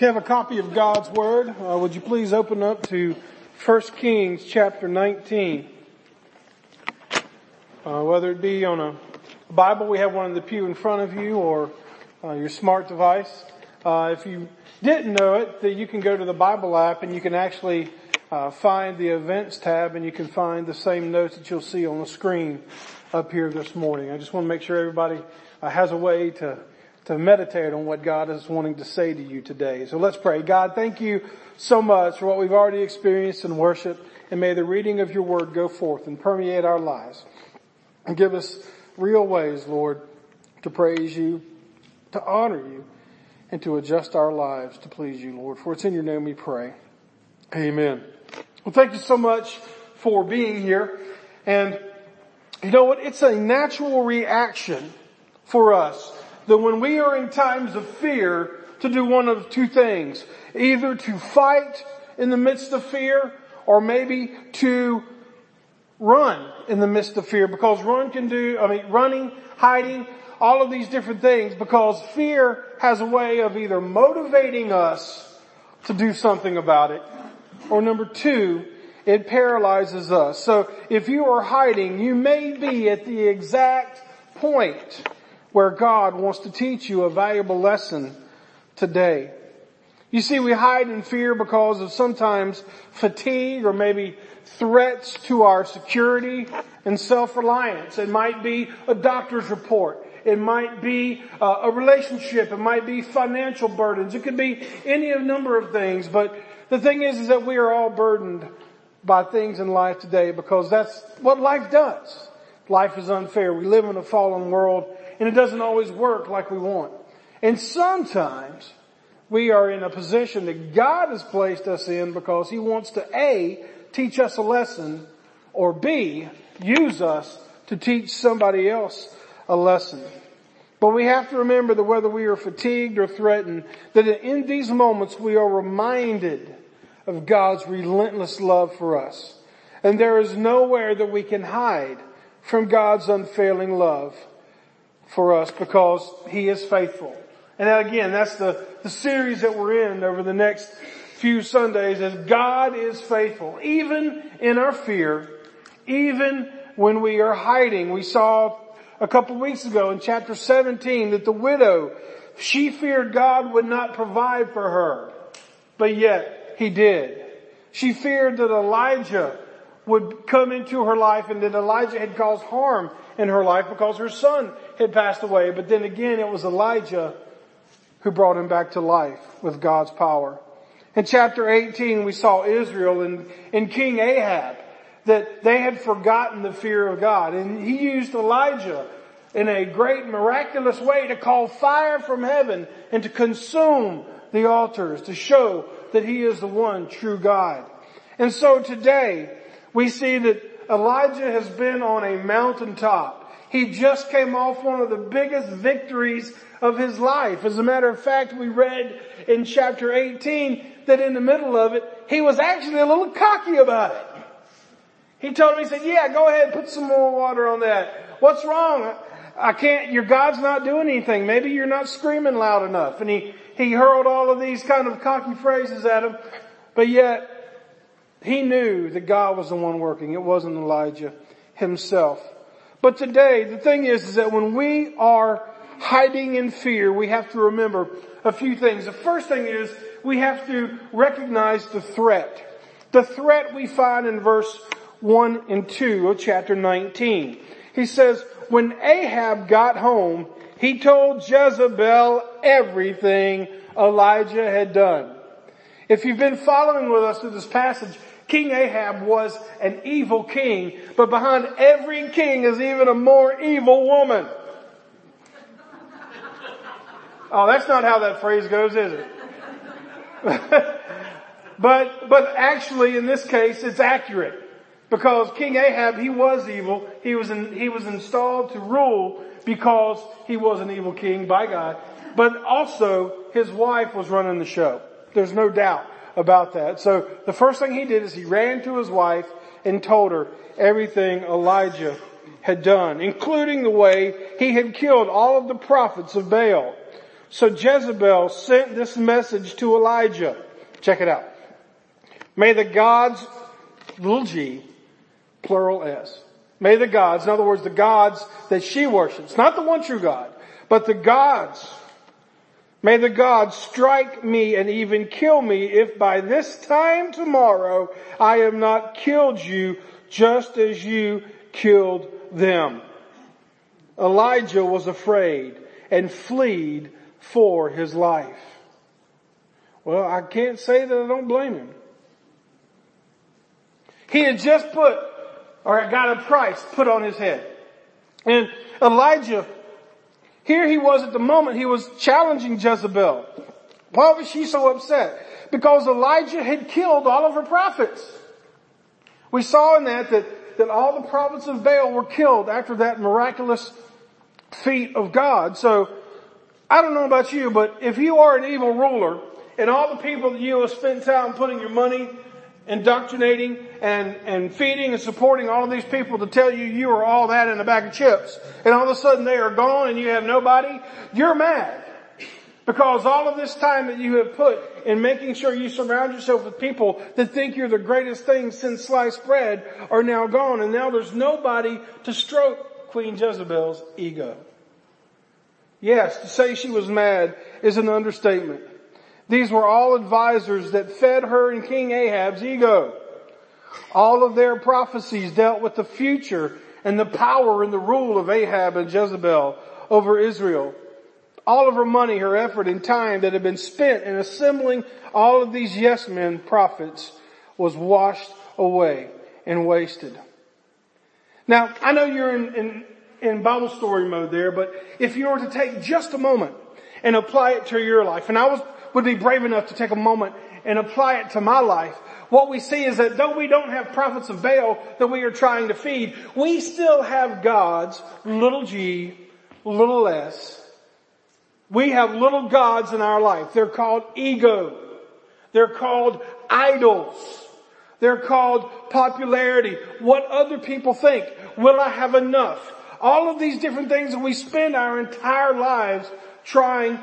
You have a copy of God's Word, uh, would you please open up to 1 Kings chapter 19. Uh, whether it be on a Bible, we have one in the pew in front of you, or uh, your smart device. Uh, if you didn't know it, you can go to the Bible app and you can actually uh, find the events tab and you can find the same notes that you'll see on the screen up here this morning. I just want to make sure everybody uh, has a way to to meditate on what God is wanting to say to you today. So let's pray. God, thank you so much for what we've already experienced in worship and may the reading of your word go forth and permeate our lives and give us real ways, Lord, to praise you, to honor you, and to adjust our lives to please you, Lord. For it's in your name we pray. Amen. Well, thank you so much for being here. And you know what? It's a natural reaction for us that when we are in times of fear, to do one of two things. Either to fight in the midst of fear, or maybe to run in the midst of fear, because run can do, I mean, running, hiding, all of these different things, because fear has a way of either motivating us to do something about it, or number two, it paralyzes us. So if you are hiding, you may be at the exact point where God wants to teach you a valuable lesson today. You see, we hide in fear because of sometimes fatigue or maybe threats to our security and self-reliance. It might be a doctor's report. It might be uh, a relationship. It might be financial burdens. It could be any number of things. But the thing is, is that we are all burdened by things in life today because that's what life does. Life is unfair. We live in a fallen world and it doesn't always work like we want. And sometimes we are in a position that God has placed us in because He wants to A, teach us a lesson, or B, use us to teach somebody else a lesson. But we have to remember that whether we are fatigued or threatened, that in these moments we are reminded of God's relentless love for us. And there is nowhere that we can hide from God's unfailing love for us because He is faithful. And that, again, that's the, the series that we're in over the next few Sundays is God is faithful. Even in our fear, even when we are hiding. We saw a couple weeks ago in chapter 17 that the widow, she feared God would not provide for her, but yet He did. She feared that Elijah would come into her life and that Elijah had caused harm in her life because her son had passed away. But then again, it was Elijah who brought him back to life with God's power. In chapter 18, we saw Israel and, and King Ahab that they had forgotten the fear of God. And he used Elijah in a great miraculous way to call fire from heaven and to consume the altars to show that he is the one true God. And so today we see that Elijah has been on a mountaintop he just came off one of the biggest victories of his life. As a matter of fact, we read in chapter 18 that in the middle of it, he was actually a little cocky about it. He told me, he said, yeah, go ahead, put some more water on that. What's wrong? I can't, your God's not doing anything. Maybe you're not screaming loud enough. And he, he hurled all of these kind of cocky phrases at him. But yet, he knew that God was the one working. It wasn't Elijah himself. But today, the thing is, is that when we are hiding in fear, we have to remember a few things. The first thing is we have to recognize the threat. The threat we find in verse 1 and 2 of chapter 19. He says, when Ahab got home, he told Jezebel everything Elijah had done. If you've been following with us through this passage, King Ahab was an evil king, but behind every king is even a more evil woman. Oh, that's not how that phrase goes, is it? but, but actually in this case it's accurate. Because King Ahab, he was evil. He was, in, he was installed to rule because he was an evil king by God. But also his wife was running the show. There's no doubt about that. So the first thing he did is he ran to his wife and told her everything Elijah had done, including the way he had killed all of the prophets of Baal. So Jezebel sent this message to Elijah. Check it out. May the gods, little g, plural s. May the gods, in other words, the gods that she worships, not the one true God, but the gods, may the God strike me and even kill me if by this time tomorrow I have not killed you just as you killed them. Elijah was afraid and fled for his life. Well, I can't say that I don't blame him. He had just put, or got a price put on his head. And Elijah, here he was at the moment, he was challenging Jezebel. Why was she so upset? Because Elijah had killed all of her prophets. We saw in that that, that all the prophets of Baal were killed after that miraculous feat of God. So, I don't know about you, but if you are an evil ruler and all the people that you have spent time putting your money, indoctrinating and, and feeding and supporting all of these people to tell you you are all that in a bag of chips and all of a sudden they are gone and you have nobody, you're mad. Because all of this time that you have put in making sure you surround yourself with people that think you're the greatest thing since sliced bread are now gone and now there's nobody to stroke Queen Jezebel's ego. Yes, to say she was mad is an understatement. These were all advisors that fed her and King Ahab's ego. All of their prophecies dealt with the future and the power and the rule of Ahab and Jezebel over Israel. All of her money, her effort and time that had been spent in assembling all of these yes men prophets was washed away and wasted. Now, I know you're in, in, in Bible story mode there, but if you were to take just a moment and apply it to your life, and I was, would be brave enough to take a moment and apply it to my life, what we see is that though we don't have prophets of Baal that we are trying to feed, we still have gods, little g, little s. We have little gods in our life. They're called ego. They're called idols. They're called popularity. What other people think. Will I have enough? All of these different things that we spend our entire lives trying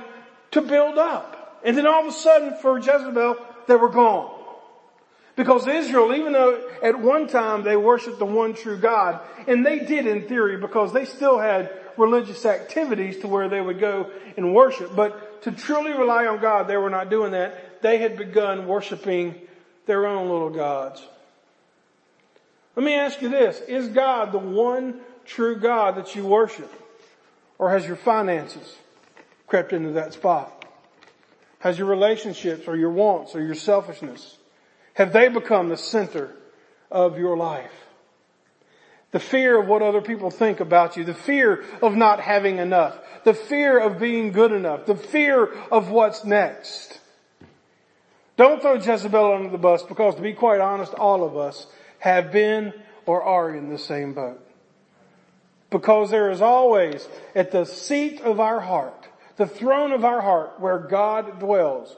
to build up. And then all of a sudden for Jezebel, they were gone. Because Israel, even though at one time they worshiped the one true God, and they did in theory because they still had religious activities to where they would go and worship, but to truly rely on God, they were not doing that. They had begun worshiping their own little gods. Let me ask you this. Is God the one true God that you worship? Or has your finances crept into that spot? Has your relationships or your wants or your selfishness, have they become the center of your life? The fear of what other people think about you, the fear of not having enough, the fear of being good enough, the fear of what's next. Don't throw Jezebel under the bus because to be quite honest, all of us have been or are in the same boat. Because there is always at the seat of our heart, the throne of our heart where God dwells,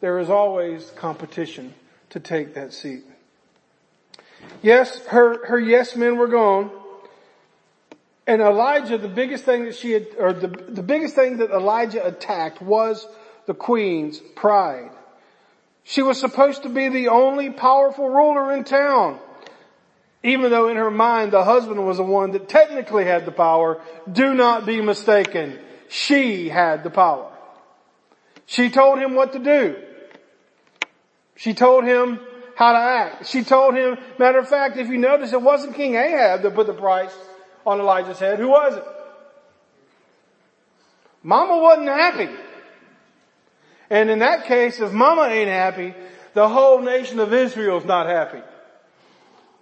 there is always competition to take that seat. Yes, her, her yes men were gone. And Elijah, the biggest thing that she had, or the, the biggest thing that Elijah attacked was the queen's pride. She was supposed to be the only powerful ruler in town. Even though in her mind the husband was the one that technically had the power, do not be mistaken. She had the power. She told him what to do. She told him how to act. She told him, matter of fact, if you notice, it wasn't King Ahab that put the price on Elijah's head. Who was it? Mama wasn't happy. And in that case, if mama ain't happy, the whole nation of Israel is not happy.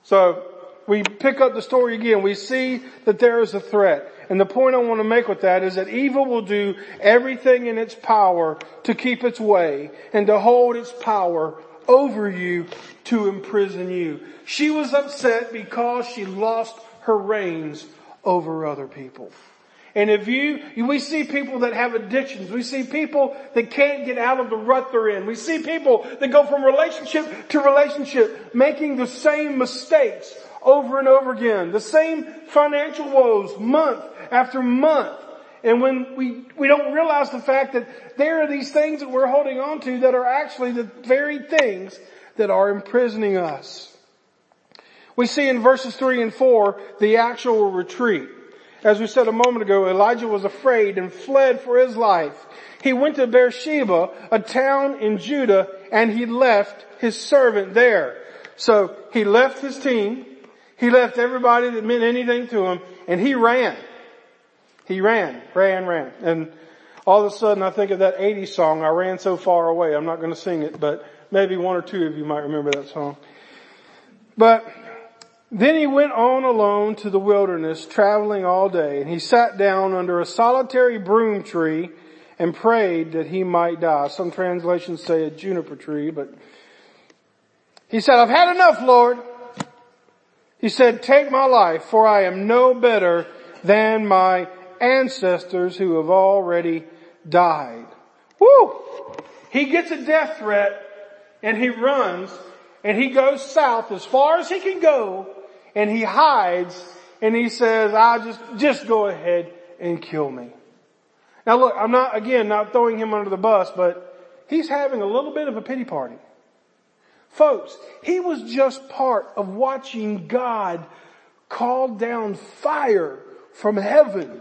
So we pick up the story again. We see that there is a threat. And the point I want to make with that is that evil will do everything in its power to keep its way and to hold its power over you to imprison you. She was upset because she lost her reins over other people. And if you, we see people that have addictions. We see people that can't get out of the rut they're in. We see people that go from relationship to relationship making the same mistakes over and over again. The same financial woes month after month. And when we, we don't realize the fact that there are these things that we're holding on to that are actually the very things that are imprisoning us. We see in verses three and four the actual retreat. As we said a moment ago, Elijah was afraid and fled for his life. He went to Beersheba, a town in Judah, and he left his servant there. So he left his team, he left everybody that meant anything to him, and he ran. He ran, ran, ran. And all of a sudden I think of that 80s song, I ran so far away. I'm not going to sing it, but maybe one or two of you might remember that song. But then he went on alone to the wilderness, traveling all day, and he sat down under a solitary broom tree and prayed that he might die. Some translations say a juniper tree, but he said, I've had enough, Lord. He said, take my life, for I am no better than my ancestors who have already died. Woo! He gets a death threat and he runs and he goes south as far as he can go and he hides and he says, I'll just, just go ahead and kill me. Now look, I'm not, again, not throwing him under the bus, but he's having a little bit of a pity party. Folks, he was just part of watching God call down fire from heaven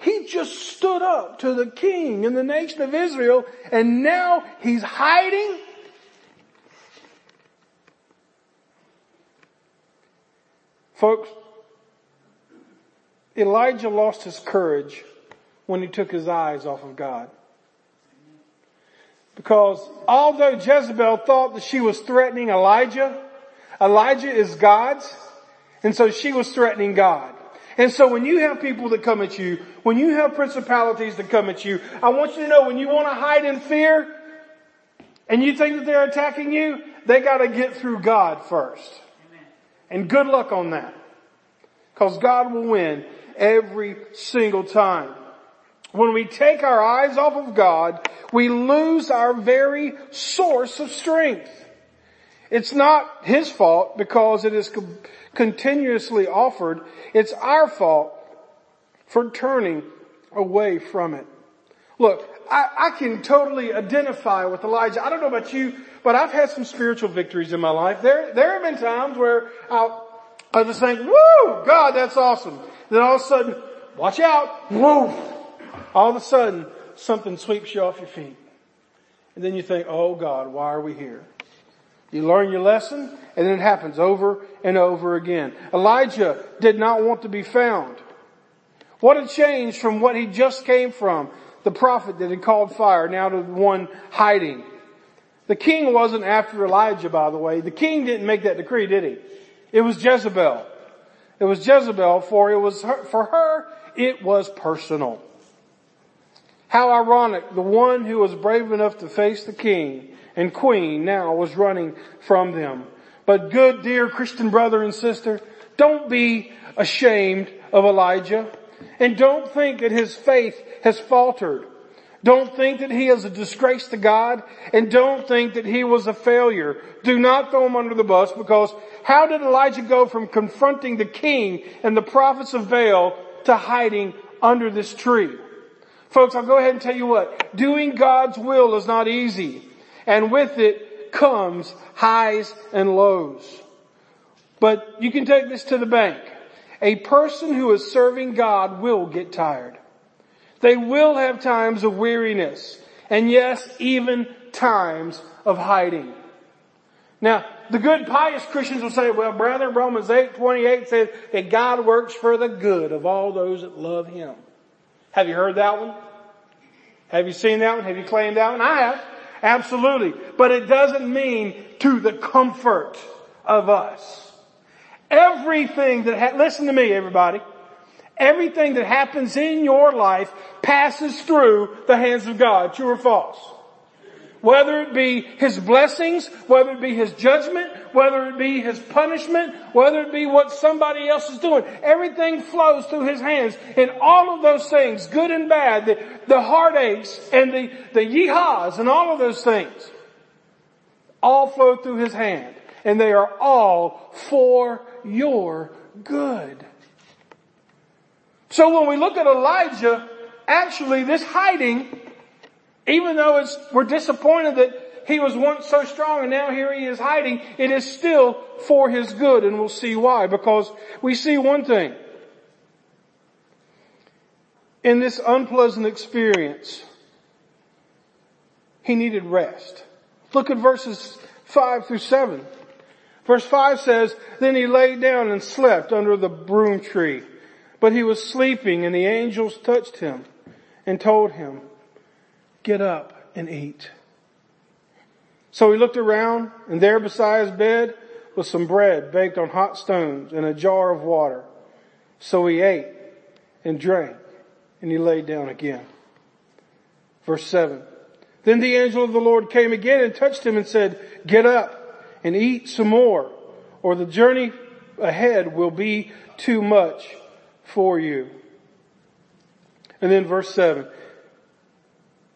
he just stood up to the king and the nation of Israel and now he's hiding. Folks, Elijah lost his courage when he took his eyes off of God. Because although Jezebel thought that she was threatening Elijah, Elijah is God's, and so she was threatening God. And so when you have people that come at you, when you have principalities that come at you, I want you to know when you want to hide in fear and you think that they're attacking you, they gotta get through God first. And good luck on that. Cause God will win every single time. When we take our eyes off of God, we lose our very source of strength. It's not His fault because it is continuously offered. It's our fault for turning away from it. Look, I, I, can totally identify with Elijah. I don't know about you, but I've had some spiritual victories in my life. There, there have been times where I'll, I just think, woo, God, that's awesome. Then all of a sudden, watch out, whoa. All of a sudden, something sweeps you off your feet. And then you think, oh God, why are we here? You learn your lesson and then it happens over and over again. Elijah did not want to be found. What a change from what he just came from, the prophet that had called fire, now to the one hiding. The king wasn't after Elijah, by the way. The king didn't make that decree, did he? It was Jezebel. It was Jezebel for it was her, for her, it was personal. How ironic, the one who was brave enough to face the king and queen now was running from them. But good dear Christian brother and sister, don't be ashamed of Elijah and don't think that his faith has faltered. Don't think that he is a disgrace to God and don't think that he was a failure. Do not throw him under the bus because how did Elijah go from confronting the king and the prophets of Baal to hiding under this tree? Folks, I'll go ahead and tell you what. Doing God's will is not easy and with it comes highs and lows. But you can take this to the bank. A person who is serving God will get tired. They will have times of weariness. And yes, even times of hiding. Now, the good pious Christians will say, well, brother, Romans 8, 28 says that God works for the good of all those that love Him. Have you heard that one? Have you seen that one? Have you claimed that one? I have. Absolutely. But it doesn't mean to the comfort of us. Everything that, ha- listen to me everybody. Everything that happens in your life passes through the hands of God. True or false? Whether it be His blessings, whether it be His judgment, whether it be His punishment, whether it be what somebody else is doing. Everything flows through His hands. And all of those things, good and bad, the, the heartaches and the, the yeehaws and all of those things, all flow through His hand. And they are all for your good. So when we look at Elijah, actually this hiding, even though we're disappointed that he was once so strong and now here he is hiding, it is still for his good and we'll see why. Because we see one thing. In this unpleasant experience, he needed rest. Look at verses 5 through 7. Verse 5 says, Then he lay down and slept under the broom tree. But he was sleeping and the angels touched him and told him, Get up and eat. So he looked around and there beside his bed was some bread baked on hot stones and a jar of water. So he ate and drank and he lay down again. Verse 7. Then the angel of the Lord came again and touched him and said, get up and eat some more or the journey ahead will be too much for you. And then verse 7.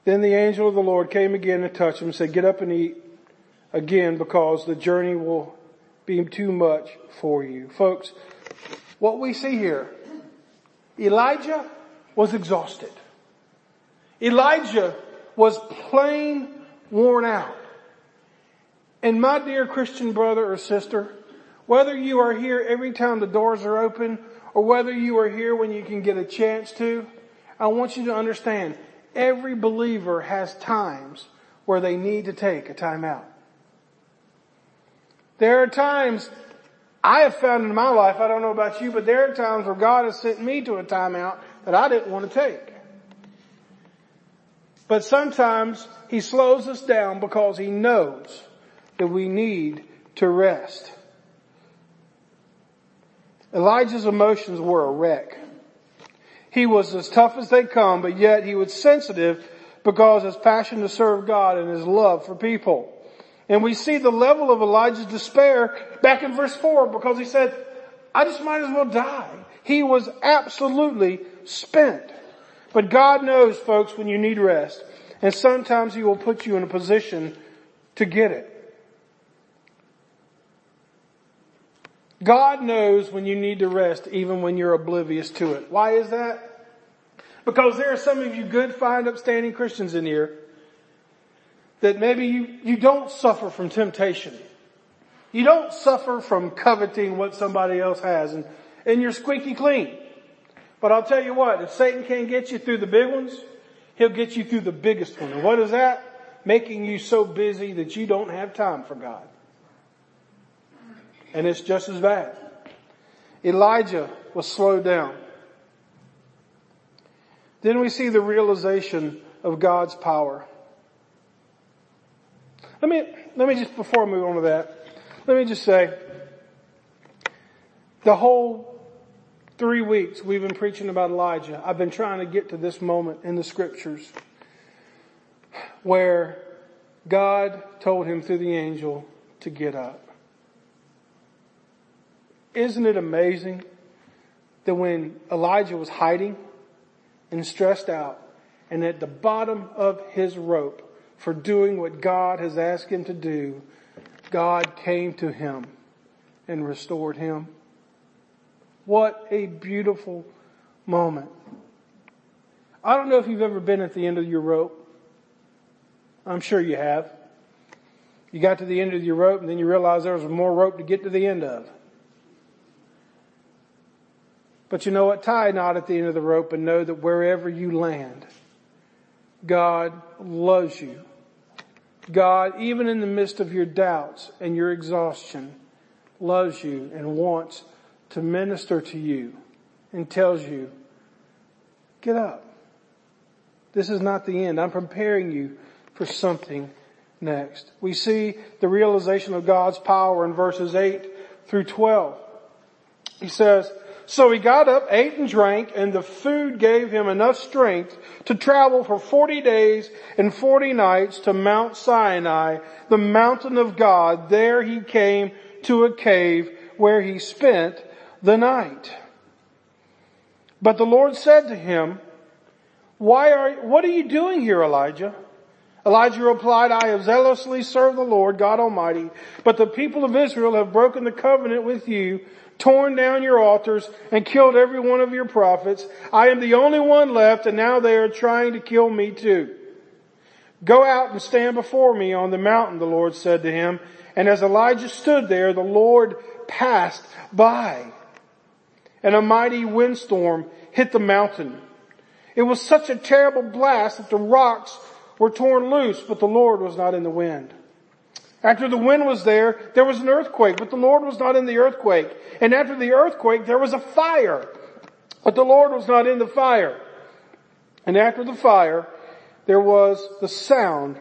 Then the angel of the Lord came again and touched him and said, get up and eat again because the journey will be too much for you. Folks, what we see here, Elijah was exhausted. Elijah was plain worn out. And my dear Christian brother or sister, whether you are here every time the doors are open or whether you are here when you can get a chance to, I want you to understand every believer has times where they need to take a time out. There are times I have found in my life, I don't know about you, but there are times where God has sent me to a timeout that I didn't want to take. But sometimes He slows us down because He knows that we need to rest. Elijah's emotions were a wreck. He was as tough as they come, but yet he was sensitive because his passion to serve God and his love for people. And we see the level of Elijah's despair back in verse 4 because he said, I just might as well die. He was absolutely spent. But God knows folks when you need rest. And sometimes he will put you in a position to get it. God knows when you need to rest even when you're oblivious to it. Why is that? Because there are some of you good, fine, upstanding Christians in here that maybe you, you don't suffer from temptation. You don't suffer from coveting what somebody else has and, and you're squeaky clean. But I'll tell you what, if Satan can't get you through the big ones, he'll get you through the biggest one. And what is that? Making you so busy that you don't have time for God. And it's just as bad. Elijah was slowed down. Then we see the realization of God's power. Let me, let me just, before I move on to that, let me just say, the whole three weeks we've been preaching about Elijah, I've been trying to get to this moment in the scriptures where God told him through the angel to get up. Isn't it amazing that when Elijah was hiding and stressed out and at the bottom of his rope, for doing what God has asked him to do, God came to him and restored him. What a beautiful moment. I don't know if you've ever been at the end of your rope. I'm sure you have. You got to the end of your rope and then you realize there was more rope to get to the end of. But you know what? Tie a knot at the end of the rope and know that wherever you land, God loves you. God, even in the midst of your doubts and your exhaustion, loves you and wants to minister to you and tells you, get up. This is not the end. I'm preparing you for something next. We see the realization of God's power in verses 8 through 12. He says, so he got up, ate and drank, and the food gave him enough strength to travel for 40 days and 40 nights to Mount Sinai, the mountain of God. There he came to a cave where he spent the night. But the Lord said to him, why are, what are you doing here, Elijah? Elijah replied, I have zealously served the Lord God Almighty, but the people of Israel have broken the covenant with you torn down your altars, and killed every one of your prophets. I am the only one left, and now they are trying to kill me too. Go out and stand before me on the mountain, the Lord said to him. And as Elijah stood there, the Lord passed by. And a mighty windstorm hit the mountain. It was such a terrible blast that the rocks were torn loose, but the Lord was not in the wind. After the wind was there, there was an earthquake, but the Lord was not in the earthquake. And after the earthquake, there was a fire, but the Lord was not in the fire. And after the fire, there was the sound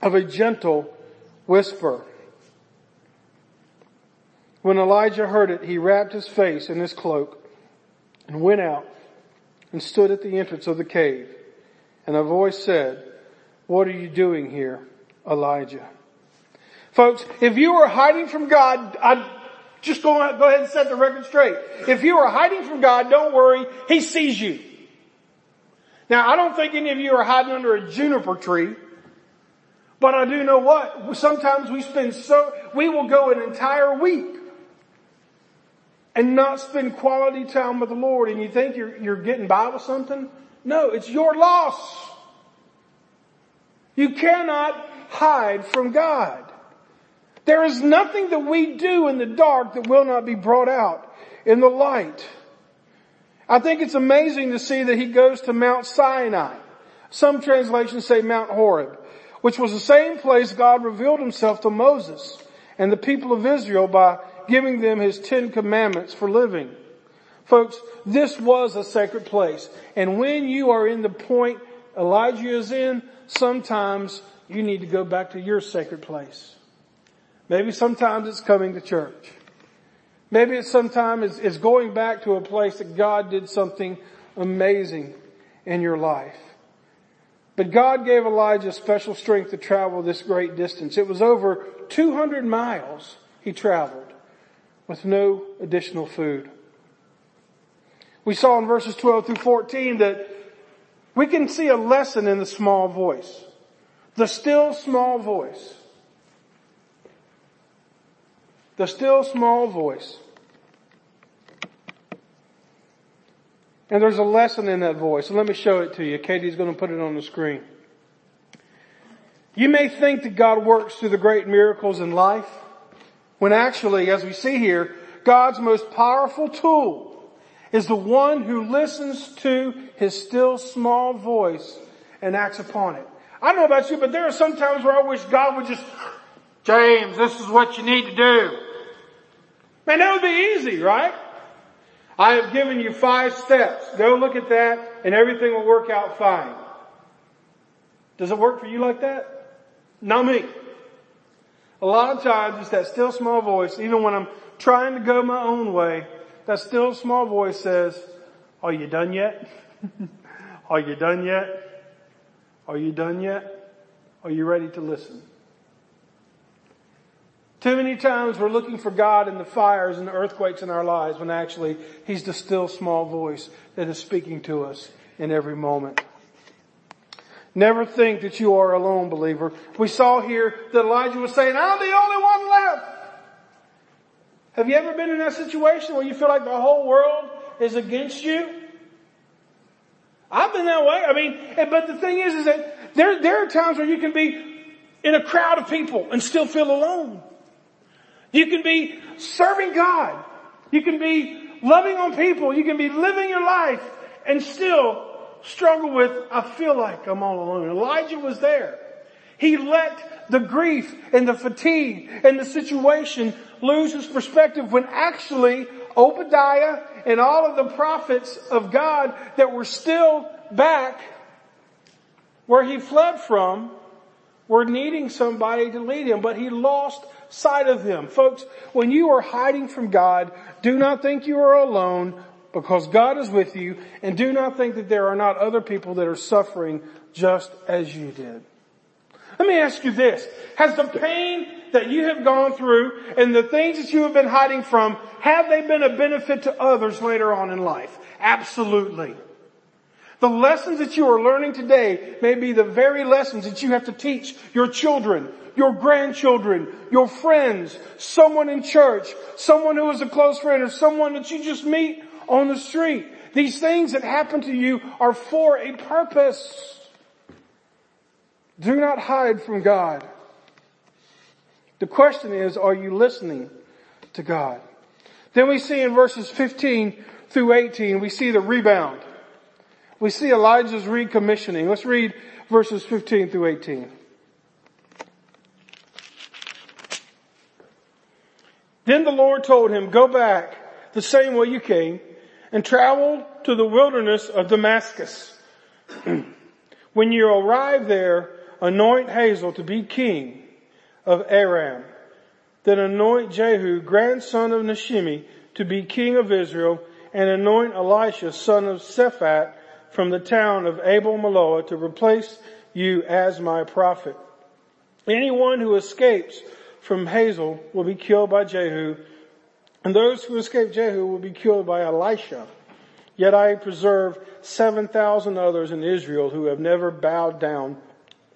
of a gentle whisper. When Elijah heard it, he wrapped his face in his cloak and went out and stood at the entrance of the cave. And a voice said, what are you doing here, Elijah? Folks, if you are hiding from God, I just go, go ahead and set the record straight. If you are hiding from God, don't worry, He sees you. Now I don't think any of you are hiding under a juniper tree, but I do know what, sometimes we spend so, we will go an entire week and not spend quality time with the Lord and you think you're, you're getting by with something? No, it's your loss. You cannot hide from God. There is nothing that we do in the dark that will not be brought out in the light. I think it's amazing to see that he goes to Mount Sinai. Some translations say Mount Horeb, which was the same place God revealed himself to Moses and the people of Israel by giving them his Ten Commandments for living. Folks, this was a sacred place. And when you are in the point Elijah is in, sometimes you need to go back to your sacred place. Maybe sometimes it's coming to church. Maybe it's sometimes it's, it's going back to a place that God did something amazing in your life. But God gave Elijah special strength to travel this great distance. It was over 200 miles he traveled with no additional food. We saw in verses 12 through 14 that we can see a lesson in the small voice. The still small voice. The still small voice. And there's a lesson in that voice. let me show it to you. Katie's going to put it on the screen. You may think that God works through the great miracles in life, when actually, as we see here, God's most powerful tool is the one who listens to his still small voice and acts upon it. I don't know about you, but there are some times where I wish God would just, James, this is what you need to do. Man, that would be easy, right? I have given you five steps. Go look at that and everything will work out fine. Does it work for you like that? Not me. A lot of times it's that still small voice, even when I'm trying to go my own way, that still small voice says, are you done yet? are you done yet? Are you done yet? Are you ready to listen? Too many times we're looking for God in the fires and the earthquakes in our lives when actually He's the still small voice that is speaking to us in every moment. Never think that you are alone, believer. We saw here that Elijah was saying, I'm the only one left. Have you ever been in that situation where you feel like the whole world is against you? I've been that way. I mean, but the thing is, is that there, there are times where you can be in a crowd of people and still feel alone. You can be serving God. You can be loving on people. You can be living your life and still struggle with, I feel like I'm all alone. Elijah was there. He let the grief and the fatigue and the situation lose his perspective when actually Obadiah and all of the prophets of God that were still back where he fled from were needing somebody to lead him, but he lost sight of them. Folks, when you are hiding from God, do not think you are alone because God is with you and do not think that there are not other people that are suffering just as you did. Let me ask you this. Has the pain that you have gone through and the things that you have been hiding from, have they been a benefit to others later on in life? Absolutely. The lessons that you are learning today may be the very lessons that you have to teach your children, your grandchildren, your friends, someone in church, someone who is a close friend, or someone that you just meet on the street. These things that happen to you are for a purpose. Do not hide from God. The question is, are you listening to God? Then we see in verses 15 through 18, we see the rebound. We see Elijah's recommissioning. Let's read verses 15 through 18. Then the Lord told him, go back the same way you came and travel to the wilderness of Damascus. when you arrive there, anoint Hazael to be king of Aram. Then anoint Jehu, grandson of Nimshi, to be king of Israel, and anoint Elisha, son of Shaphat, from the town of Abel Meholah to replace you as my prophet. Anyone who escapes from Hazael will be killed by Jehu, and those who escape Jehu will be killed by Elisha. Yet I preserve 7,000 others in Israel who have never bowed down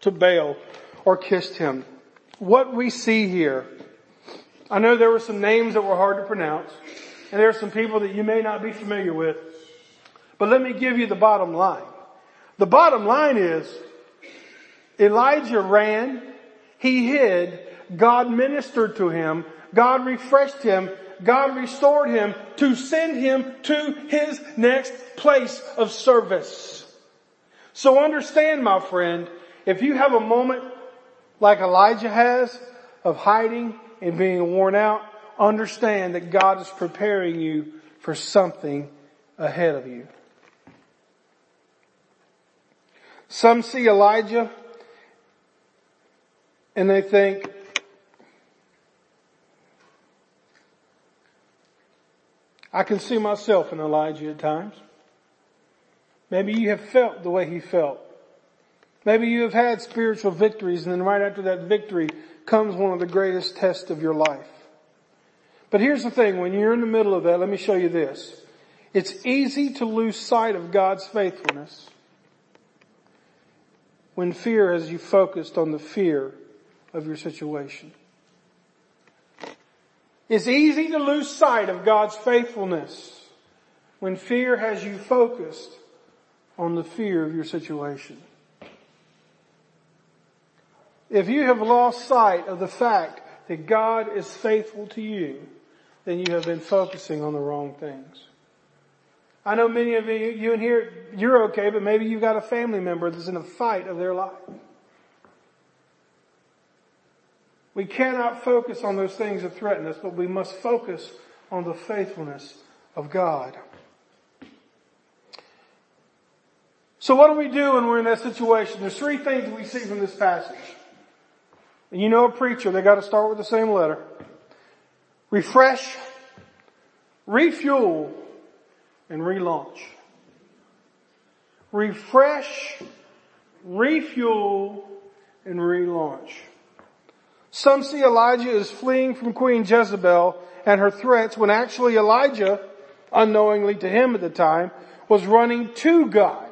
to Baal or kissed him. What we see here, I know there were some names that were hard to pronounce, and there are some people that you may not be familiar with, but let me give you the bottom line. The bottom line is, Elijah ran, he hid, God ministered to him, God refreshed him, God restored him to send him to his next place of service. So understand my friend, if you have a moment like Elijah has of hiding and being worn out, understand that God is preparing you for something ahead of you. Some see Elijah and they think, I can see myself in Elijah at times. Maybe you have felt the way he felt. Maybe you have had spiritual victories and then right after that victory comes one of the greatest tests of your life. But here's the thing, when you're in the middle of that, let me show you this. It's easy to lose sight of God's faithfulness when fear has you focused on the fear of your situation. It's easy to lose sight of God's faithfulness when fear has you focused on the fear of your situation. If you have lost sight of the fact that God is faithful to you, then you have been focusing on the wrong things. I know many of you, you in here, you're okay, but maybe you've got a family member that's in a fight of their life. We cannot focus on those things that threaten us, but we must focus on the faithfulness of God. So what do we do when we're in that situation? There's three things we see from this passage. And you know a preacher, they gotta start with the same letter. Refresh, refuel, and relaunch. Refresh, refuel, and relaunch. Some see Elijah as fleeing from Queen Jezebel and her threats when actually Elijah, unknowingly to him at the time, was running to God.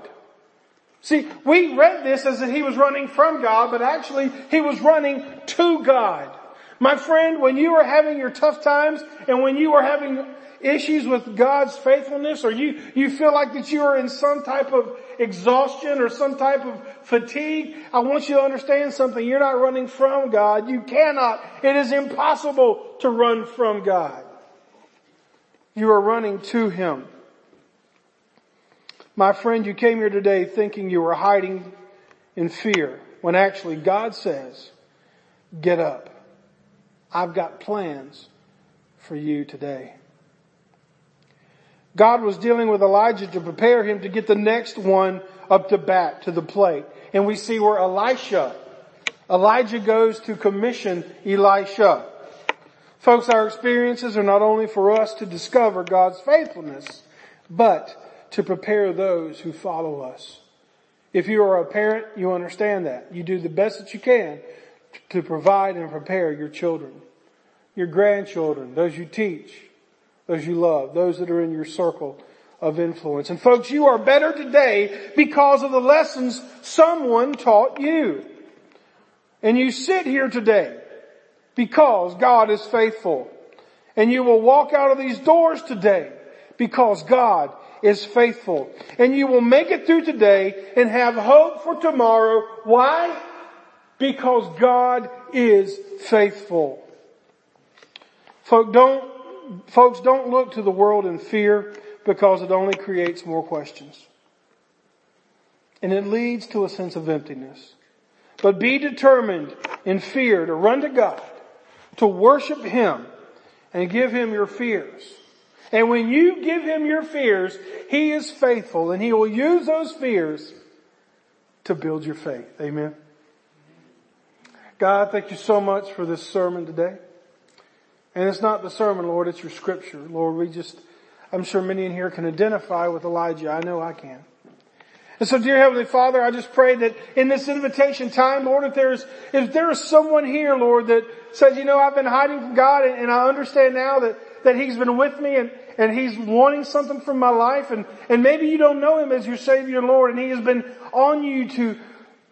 See, we read this as that he was running from God, but actually he was running to God. My friend, when you are having your tough times and when you are having issues with God's faithfulness or you, you feel like that you are in some type of exhaustion or some type of fatigue, I want you to understand something. You're not running from God. You cannot. It is impossible to run from God. You are running to Him. My friend, you came here today thinking you were hiding in fear when actually God says, get up. I've got plans for you today. God was dealing with Elijah to prepare him to get the next one up to bat, to the plate. And we see where Elisha, Elijah goes to commission Elisha. Folks, our experiences are not only for us to discover God's faithfulness, but to prepare those who follow us. If you are a parent, you understand that. You do the best that you can to provide and prepare your children, your grandchildren, those you teach, those you love, those that are in your circle of influence. And folks, you are better today because of the lessons someone taught you. And you sit here today because God is faithful. And you will walk out of these doors today because God is faithful. And you will make it through today and have hope for tomorrow. Why? Because God is faithful. Folks, don't, folks, don't look to the world in fear because it only creates more questions. And it leads to a sense of emptiness. But be determined in fear to run to God, to worship Him, and give Him your fears. And when you give Him your fears, He is faithful and He will use those fears to build your faith. Amen. God, thank you so much for this sermon today. And it's not the sermon, Lord, it's your scripture. Lord, we just, I'm sure many in here can identify with Elijah. I know I can. And so dear Heavenly Father, I just pray that in this invitation time, Lord, if there's, if there is someone here, Lord, that says, you know, I've been hiding from God and, and I understand now that, that He's been with me and, and He's wanting something from my life and, and maybe you don't know Him as your Savior and Lord and He has been on you to,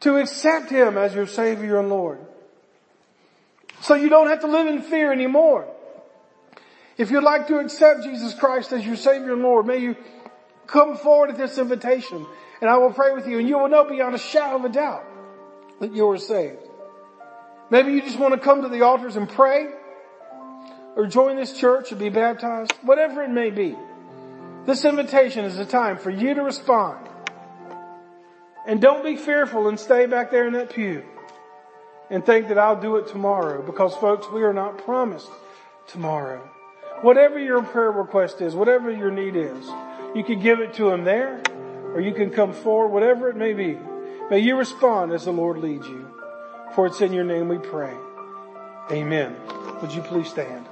to accept Him as your Savior and Lord. So you don't have to live in fear anymore. If you'd like to accept Jesus Christ as your Savior and Lord, may you come forward at this invitation and I will pray with you and you will know beyond a shadow of a doubt that you are saved. Maybe you just want to come to the altars and pray or join this church or be baptized, whatever it may be. This invitation is a time for you to respond. And don't be fearful and stay back there in that pew and think that I'll do it tomorrow because folks, we are not promised tomorrow. Whatever your prayer request is, whatever your need is, you can give it to Him there or you can come forward, whatever it may be. May you respond as the Lord leads you. For it's in your name we pray. Amen. Would you please stand?